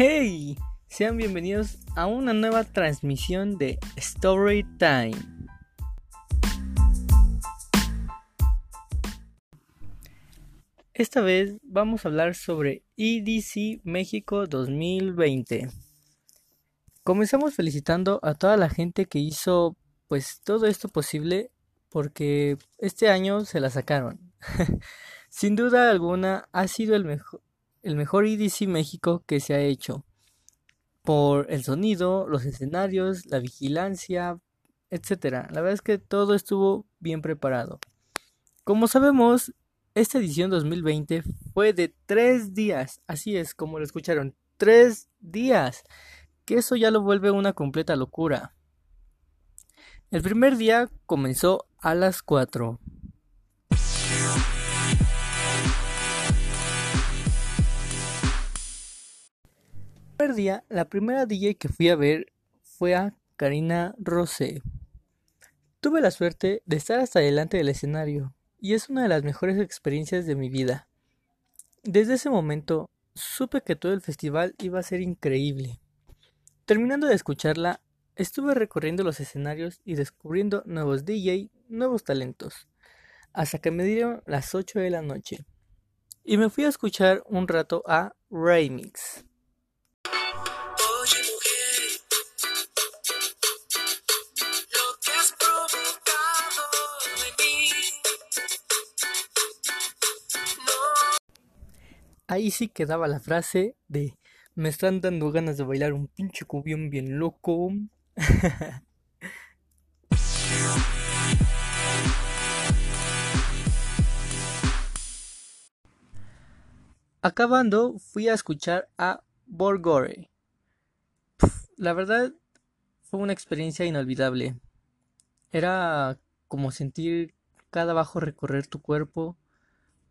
Hey, sean bienvenidos a una nueva transmisión de Story Time. Esta vez vamos a hablar sobre EDC México 2020. Comenzamos felicitando a toda la gente que hizo pues todo esto posible porque este año se la sacaron. Sin duda alguna ha sido el mejor el mejor EDC México que se ha hecho por el sonido, los escenarios, la vigilancia, etcétera. La verdad es que todo estuvo bien preparado. Como sabemos, esta edición 2020 fue de tres días, así es como lo escucharon, tres días, que eso ya lo vuelve una completa locura. El primer día comenzó a las 4. Día, la primera DJ que fui a ver fue a Karina Rosé. Tuve la suerte de estar hasta delante del escenario y es una de las mejores experiencias de mi vida. Desde ese momento supe que todo el festival iba a ser increíble. Terminando de escucharla, estuve recorriendo los escenarios y descubriendo nuevos DJ, nuevos talentos, hasta que me dieron las 8 de la noche. Y me fui a escuchar un rato a Remix. Ahí sí quedaba la frase de me están dando ganas de bailar un pinche cubión bien loco. Acabando, fui a escuchar a Borgore. la verdad, fue una experiencia inolvidable. Era como sentir cada bajo recorrer tu cuerpo,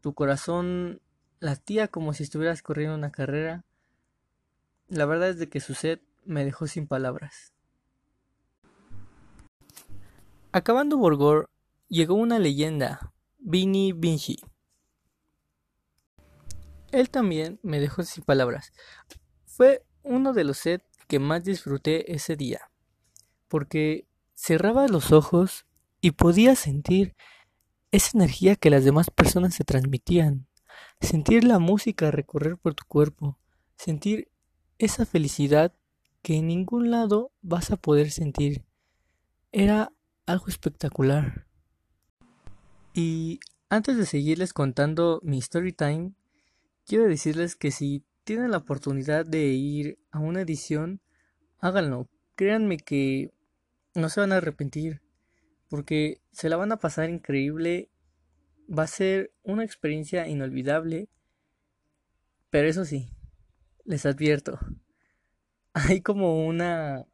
tu corazón latía como si estuvieras corriendo una carrera. La verdad es de que su set me dejó sin palabras. Acabando Borgor, llegó una leyenda, Vini Vinci. Él también me dejó sin palabras. Fue uno de los sets que más disfruté ese día, porque cerraba los ojos y podía sentir esa energía que las demás personas se transmitían, sentir la música recorrer por tu cuerpo, sentir esa felicidad que en ningún lado vas a poder sentir. Era algo espectacular. Y antes de seguirles contando mi story time, quiero decirles que si tienen la oportunidad de ir a una edición, háganlo. Créanme que no se van a arrepentir, porque se la van a pasar increíble. Va a ser una experiencia inolvidable. Pero eso sí, les advierto, hay como una...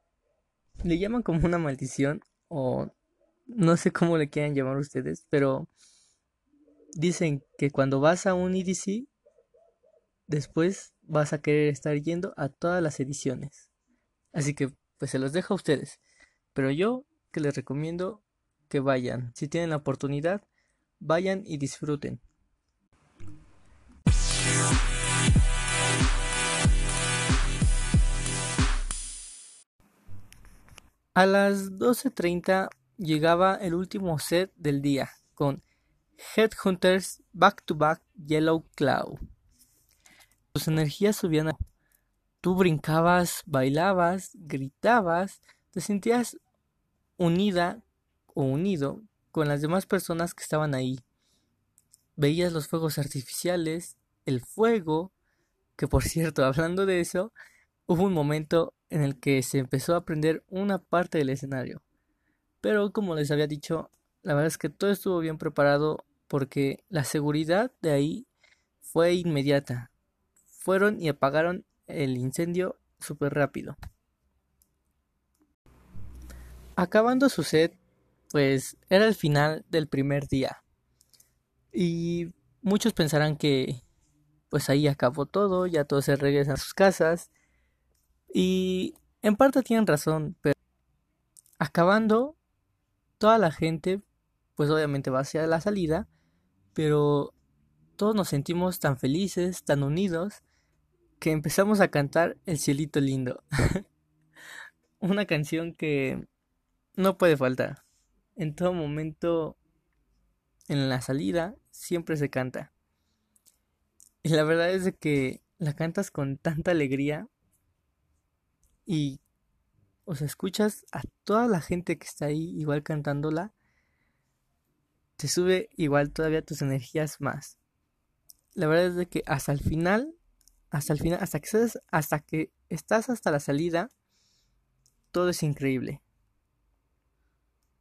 Le llaman como una maldición o no sé cómo le quieran llamar ustedes, pero dicen que cuando vas a un EDC, después vas a querer estar yendo a todas las ediciones. Así que pues se los dejo a ustedes. Pero yo que les recomiendo que vayan. Si tienen la oportunidad, vayan y disfruten. A las 12.30 llegaba el último set del día con Headhunters Back to Back Yellow Cloud. Tus energías subían a... Tú brincabas, bailabas, gritabas, te sentías unida o unido con las demás personas que estaban ahí. Veías los fuegos artificiales, el fuego, que por cierto, hablando de eso, hubo un momento en el que se empezó a prender una parte del escenario. Pero como les había dicho, la verdad es que todo estuvo bien preparado porque la seguridad de ahí fue inmediata. Fueron y apagaron el incendio súper rápido. Acabando su set, pues era el final del primer día. Y muchos pensarán que pues ahí acabó todo, ya todos se regresan a sus casas y en parte tienen razón, pero acabando, toda la gente, pues obviamente va hacia la salida, pero todos nos sentimos tan felices, tan unidos, que empezamos a cantar El cielito lindo. Una canción que no puede faltar. En todo momento, en la salida, siempre se canta. Y la verdad es de que la cantas con tanta alegría y, o sea, escuchas a toda la gente que está ahí igual cantándola, te sube igual todavía tus energías más. La verdad es de que hasta el final, hasta el final, hasta que estás, hasta que estás hasta la salida, todo es increíble.